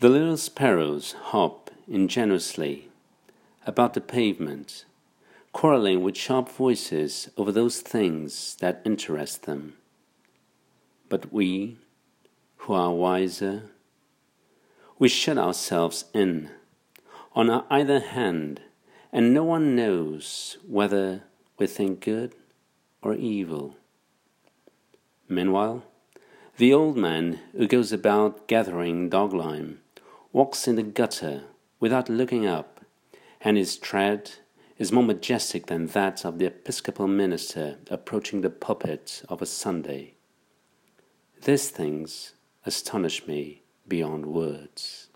The little sparrows hop ingenuously about the pavement, quarreling with sharp voices over those things that interest them. But we, who are wiser, we shut ourselves in on our either hand, and no one knows whether we think good or evil. Meanwhile, the old man who goes about gathering dog lime walks in the gutter without looking up, and his tread is more majestic than that of the Episcopal minister approaching the pulpit of a Sunday. These things astonish me beyond words.